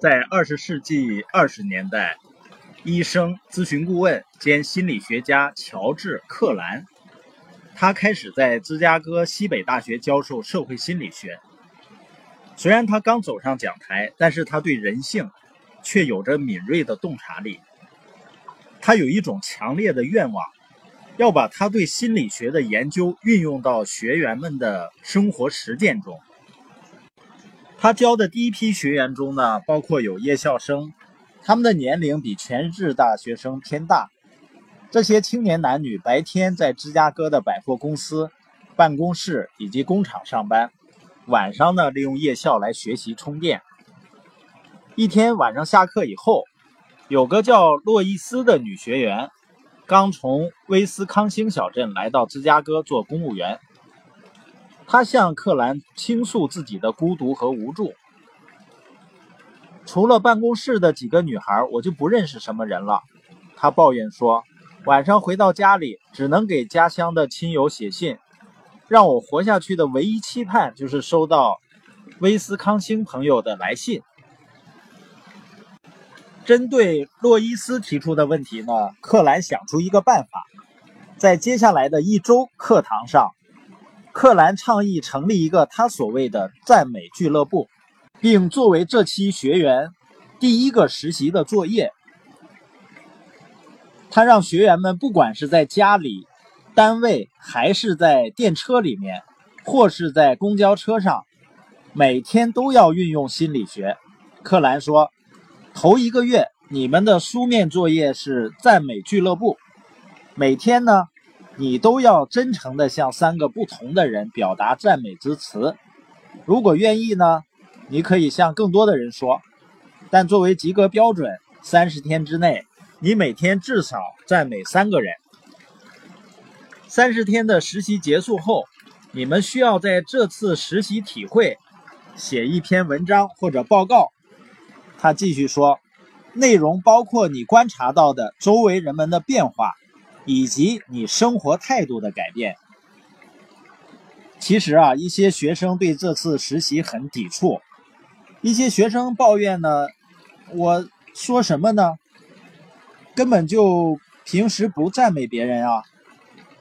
在二十世纪二十年代，医生、咨询顾问兼心理学家乔治·克兰，他开始在芝加哥西北大学教授社会心理学。虽然他刚走上讲台，但是他对人性却有着敏锐的洞察力。他有一种强烈的愿望，要把他对心理学的研究运用到学员们的生活实践中。他教的第一批学员中呢，包括有夜校生，他们的年龄比全日制大学生偏大。这些青年男女白天在芝加哥的百货公司、办公室以及工厂上班，晚上呢利用夜校来学习充电。一天晚上下课以后，有个叫洛伊斯的女学员，刚从威斯康星小镇来到芝加哥做公务员。他向克兰倾诉自己的孤独和无助。除了办公室的几个女孩，我就不认识什么人了。他抱怨说：“晚上回到家里，只能给家乡的亲友写信。让我活下去的唯一期盼，就是收到威斯康星朋友的来信。”针对洛伊斯提出的问题呢，克兰想出一个办法，在接下来的一周课堂上。克兰倡议成立一个他所谓的赞美俱乐部，并作为这期学员第一个实习的作业，他让学员们不管是在家里、单位，还是在电车里面，或是在公交车上，每天都要运用心理学。克兰说：“头一个月，你们的书面作业是赞美俱乐部，每天呢。”你都要真诚地向三个不同的人表达赞美之词。如果愿意呢，你可以向更多的人说。但作为及格标准，三十天之内，你每天至少赞美三个人。三十天的实习结束后，你们需要在这次实习体会写一篇文章或者报告。他继续说，内容包括你观察到的周围人们的变化。以及你生活态度的改变。其实啊，一些学生对这次实习很抵触。一些学生抱怨呢，我说什么呢？根本就平时不赞美别人啊。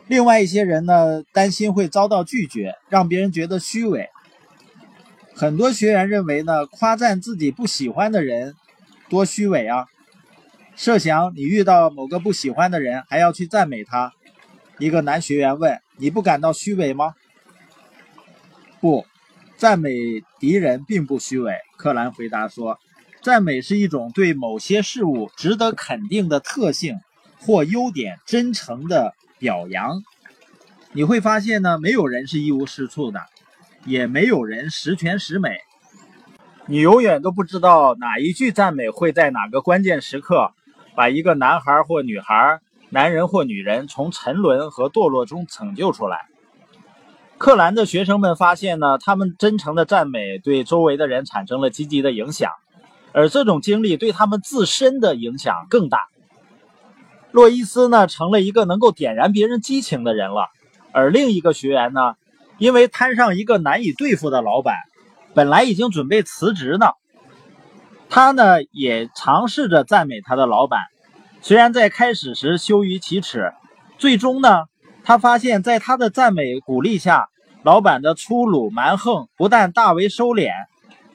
另外一些人呢，担心会遭到拒绝，让别人觉得虚伪。很多学员认为呢，夸赞自己不喜欢的人，多虚伪啊。设想你遇到某个不喜欢的人，还要去赞美他。一个男学员问：“你不感到虚伪吗？”不，赞美敌人并不虚伪。克兰回答说：“赞美是一种对某些事物值得肯定的特性或优点真诚的表扬。你会发现呢，没有人是一无是处的，也没有人十全十美。你永远都不知道哪一句赞美会在哪个关键时刻。”把一个男孩或女孩、男人或女人从沉沦和堕落中拯救出来。克兰的学生们发现呢，他们真诚的赞美对周围的人产生了积极的影响，而这种经历对他们自身的影响更大。洛伊斯呢，成了一个能够点燃别人激情的人了，而另一个学员呢，因为摊上一个难以对付的老板，本来已经准备辞职呢。他呢也尝试着赞美他的老板，虽然在开始时羞于启齿，最终呢，他发现，在他的赞美鼓励下，老板的粗鲁蛮横不但大为收敛，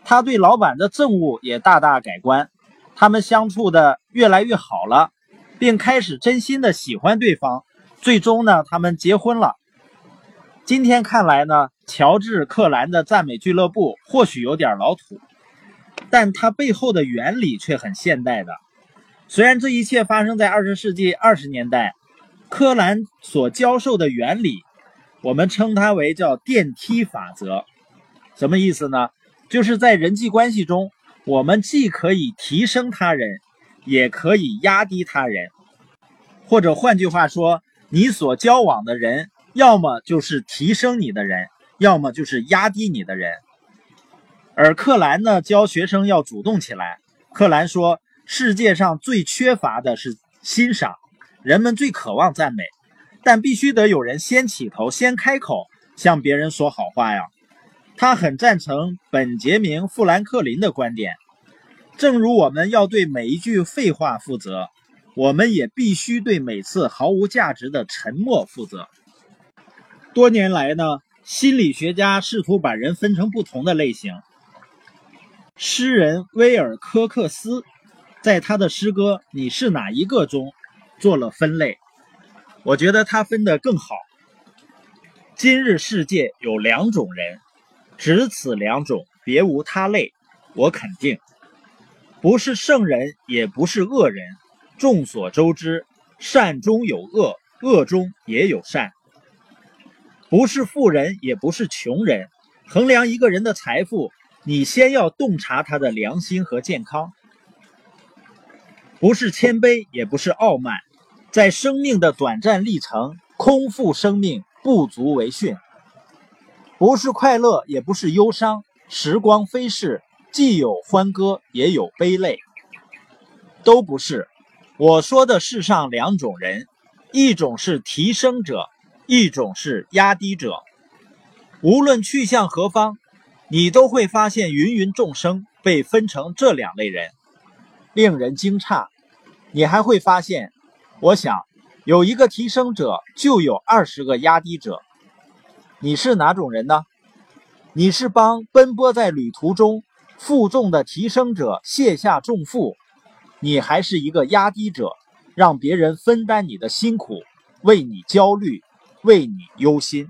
他对老板的憎恶也大大改观，他们相处的越来越好了，并开始真心的喜欢对方，最终呢，他们结婚了。今天看来呢，乔治·克兰的赞美俱乐部或许有点老土。但它背后的原理却很现代的。虽然这一切发生在二十世纪二十年代，柯兰所教授的原理，我们称它为叫电梯法则。什么意思呢？就是在人际关系中，我们既可以提升他人，也可以压低他人。或者换句话说，你所交往的人，要么就是提升你的人，要么就是压低你的人。而克兰呢，教学生要主动起来。克兰说：“世界上最缺乏的是欣赏，人们最渴望赞美，但必须得有人先起头，先开口向别人说好话呀。”他很赞成本杰明·富兰克林的观点。正如我们要对每一句废话负责，我们也必须对每次毫无价值的沉默负责。多年来呢，心理学家试图把人分成不同的类型。诗人威尔科克斯在他的诗歌《你是哪一个》中做了分类，我觉得他分得更好。今日世界有两种人，只此两种，别无他类。我肯定，不是圣人，也不是恶人。众所周知，善中有恶，恶中也有善。不是富人，也不是穷人。衡量一个人的财富。你先要洞察他的良心和健康，不是谦卑，也不是傲慢，在生命的短暂历程，空负生命不足为训；不是快乐，也不是忧伤，时光飞逝，既有欢歌，也有悲泪，都不是。我说的世上两种人，一种是提升者，一种是压低者，无论去向何方。你都会发现，芸芸众生被分成这两类人，令人惊诧。你还会发现，我想有一个提升者，就有二十个压低者。你是哪种人呢？你是帮奔波在旅途中负重的提升者卸下重负，你还是一个压低者，让别人分担你的辛苦，为你焦虑，为你忧心。